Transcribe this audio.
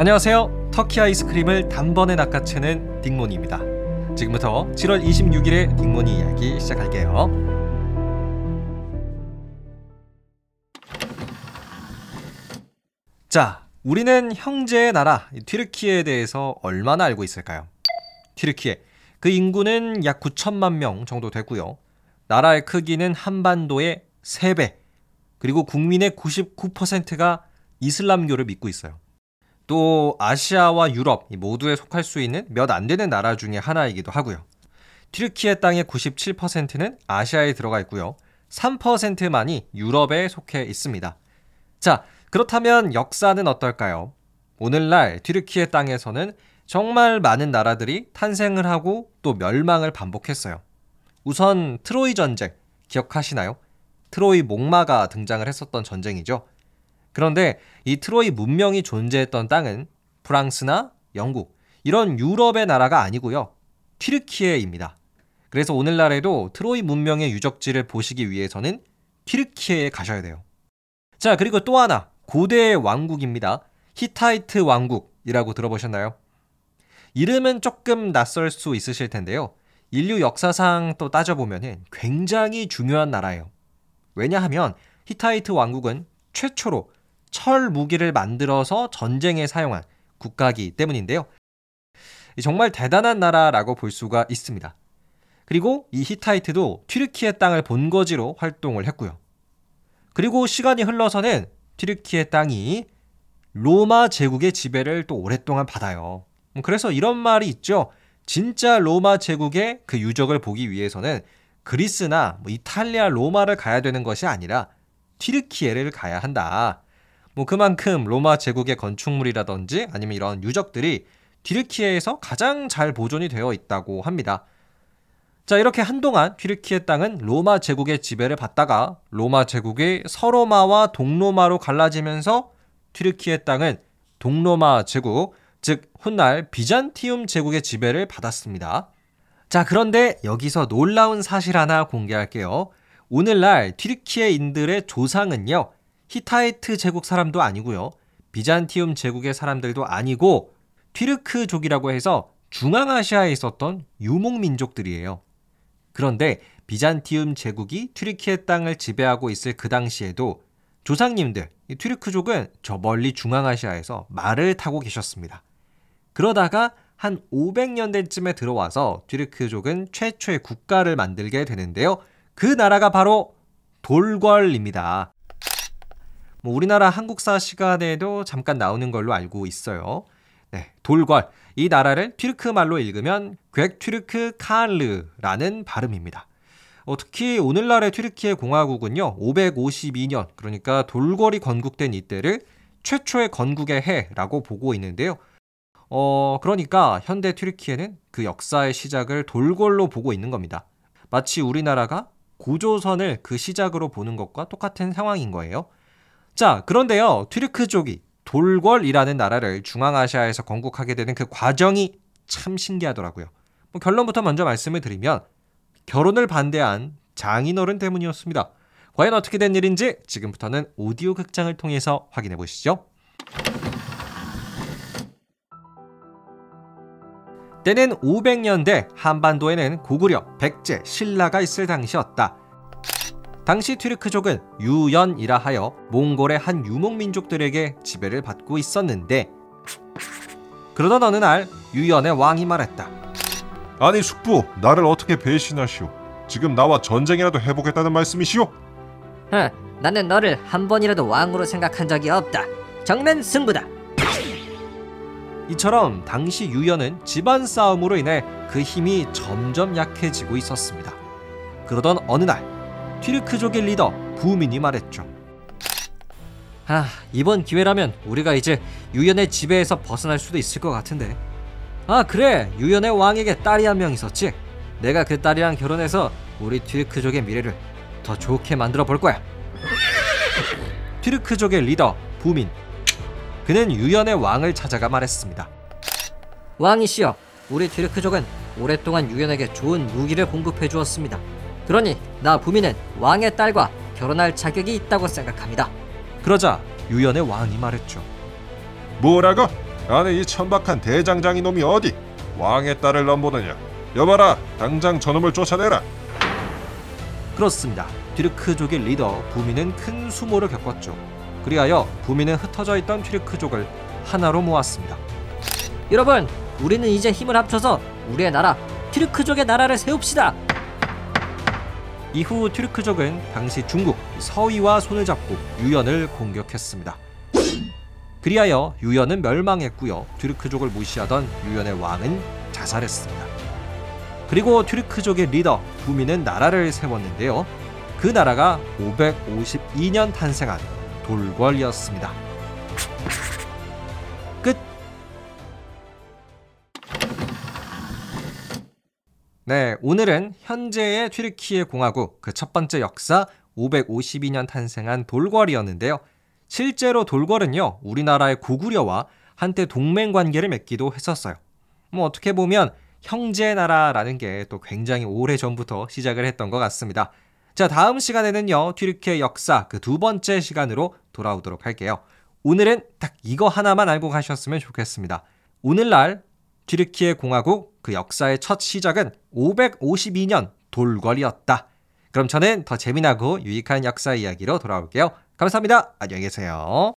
안녕하세요. 터키 아이스크림을 단번에 낚아채는 딩몬입니다. 지금부터 7월 26일의 딩몬이 이야기 시작할게요. 자, 우리는 형제의 나라 튀르키에 대해서 얼마나 알고 있을까요? 튀르키예 그 인구는 약 9천만 명 정도 되고요. 나라의 크기는 한반도의 3배. 그리고 국민의 99%가 이슬람교를 믿고 있어요. 또 아시아와 유럽 모두에 속할 수 있는 몇 안 되는 나라 중에 하나이기도 하고요. 튀르키예 땅의 97%는 아시아에 들어가 있고요. 3%만이 유럽에 속해 있습니다. 자, 그렇다면 역사는 어떨까요? 오늘날 튀르키예 땅에서는 정말 많은 나라들이 탄생을 하고 또 멸망을 반복했어요. 우선 트로이 전쟁 기억하시나요? 트로이 목마가 등장을 했었던 전쟁이죠. 그런데 이 트로이 문명이 존재했던 땅은 프랑스나 영국 이런 유럽의 나라가 아니고요. 튀르키예입니다. 그래서 오늘날에도 트로이 문명의 유적지를 보시기 위해서는 튀르키예에 가셔야 돼요. 자, 그리고 또 하나 고대의 왕국입니다. 히타이트 왕국이라고 들어보셨나요? 이름은 조금 낯설 수 있으실 텐데요. 인류 역사상 또 따져보면 굉장히 중요한 나라예요. 왜냐하면 히타이트 왕국은 최초로 철 무기를 만들어서 전쟁에 사용한 국가기 때문인데요. 정말 대단한 나라라고 볼 수가 있습니다. 그리고 이 히타이트도 튀르키예 땅을 본거지로 활동을 했고요. 그리고 시간이 흘러서는 튀르키예 땅이 로마 제국의 지배를 또 오랫동안 받아요. 그래서 이런 말이 있죠. 진짜 로마 제국의 그 유적을 보기 위해서는 그리스나 뭐 이탈리아 로마를 가야 되는 것이 아니라 튀르키예를 가야 한다. 뭐 그만큼 로마 제국의 건축물이라든지 아니면 이런 유적들이 튀르키예에서 가장 잘 보존이 되어 있다고 합니다. 자, 이렇게 한동안 튀르키예 땅은 로마 제국의 지배를 받다가 로마 제국의 서로마와 동로마로 갈라지면서 튀르키예 땅은 동로마 제국, 즉 훗날 비잔티움 제국의 지배를 받았습니다. 자, 그런데 여기서 놀라운 사실 하나 공개할게요. 오늘날 튀르키예인들의 조상은요. 히타이트 제국 사람도 아니고요. 비잔티움 제국의 사람들도 아니고 튀르크족이라고 해서 중앙아시아에 있었던 유목 민족들이에요. 그런데 비잔티움 제국이 튀르키예 땅을 지배하고 있을 그 당시에도 조상님들, 튀르크족은 저 멀리 중앙아시아에서 말을 타고 계셨습니다. 그러다가 한 500년대쯤에 들어와서 튀르크족은 최초의 국가를 만들게 되는데요. 그 나라가 바로 돌궐입니다. 뭐 우리나라 한국사 시간에도 잠깐 나오는 걸로 알고 있어요. 네, 돌궐. 이 나라를 튀르크 말로 읽으면 괴튀르크 카르라는 발음입니다. 어, 특히 오늘날의 튀르키예 공화국은요, 552년, 그러니까 돌궐이 건국된 이때를 최초의 건국의 해라고 보고 있는데요. 어, 그러니까 현대 튀르키예는 그 역사의 시작을 돌궐로 보고 있는 겁니다. 마치 우리나라가 고조선을 그 시작으로 보는 것과 똑같은 상황인 거예요. 자, 그런데요, 튀르크족이 돌궐이라는 나라를 중앙아시아에서 건국하게 되는 그 과정이 참 신기하더라고요. 뭐 결론부터 먼저 말씀을 드리면 결혼을 반대한 장인어른 때문이었습니다. 과연 어떻게 된 일인지 지금부터는 오디오 극장을 통해서 확인해 보시죠. 때는 500년대 한반도에는 고구려, 백제, 신라가 있을 당시였다. 당시 튀르크족은 유연이라 하여 몽골의 한 유목민족들에게 지배를 받고 있었는데 그러던 어느 날 유연의 왕이 말했다. 아니 숙부 나를 어떻게 배신하시오 지금 나와 전쟁이라도 해보겠다는 말씀이시오? 어, 나는 너를 한 번이라도 왕으로 생각한 적이 없다. 정면 승부다. 이처럼 당시 유연은 집안 싸움으로 인해 그 힘이 점점 약해지고 있었습니다. 그러던 어느 날 튀르크족의 리더 부민이 말했죠. 아, 이번 기회라면 우리가 이제 유연의 지배에서 벗어날 수도 있을 것 같은데. 아, 그래. 유연의 왕에게 딸이 한 명 있었지. 내가 그 딸이랑 결혼해서 우리 튀르크족의 미래를 더 좋게 만들어 볼 거야. 튀르크족의 리더 부민 그는 유연의 왕을 찾아가 말했습니다. 왕이시여, 우리 튀르크족은 오랫동안 유연에게 좋은 무기를 공급해 주었습니다. 그러니 나 부민은 왕의 딸과 결혼할 자격이 있다고 생각합니다. 그러자 유연의 왕이 말했죠. 뭐라고? 아니 이 천박한 대장장 이 놈이 어디 왕의 딸을 넘보느냐 여봐라 당장 저놈을 쫓아내라 그렇습니다. 튀르크족의 리더 부미는 큰 수모를 겪었죠. 그리하여 부미는 흩어져 있던 튀르크족을 하나로 모았습니다. 여러분, 우리는 이제 힘을 합쳐서 우리의 나라 튀르크족의 나라를 세웁시다. 이후 튀르크족은 당시 중국 서위와 손을 잡고 유연을 공격했습니다. 그리하여 유연은 멸망했고요. 튀르크족을 무시하던 유연의 왕은 자살했습니다. 그리고 튀르크족의 리더 부미는 나라를 세웠는데요. 그 나라가 552년 탄생한 돌궐이었습니다. 네, 오늘은 현재의 튀르키예 공화국 그 첫 번째 역사 552년 탄생한 돌궐이었는데요. 실제로 돌궐은요, 우리나라의 고구려와 한때 동맹 관계를 맺기도 했었어요. 뭐 어떻게 보면 형제 나라라는 게 또 굉장히 오래 전부터 시작을 했던 것 같습니다. 자, 다음 시간에는요, 튀르키예 역사 그 두 번째 시간으로 돌아오도록 할게요. 오늘은 딱 이거 하나만 알고 가셨으면 좋겠습니다. 오늘날 튀르키예 공화국 그 역사의 첫 시작은 552년 돌궐이었다. 그럼 저는 더 재미나고 유익한 역사 이야기로 돌아올게요. 감사합니다. 안녕히 계세요.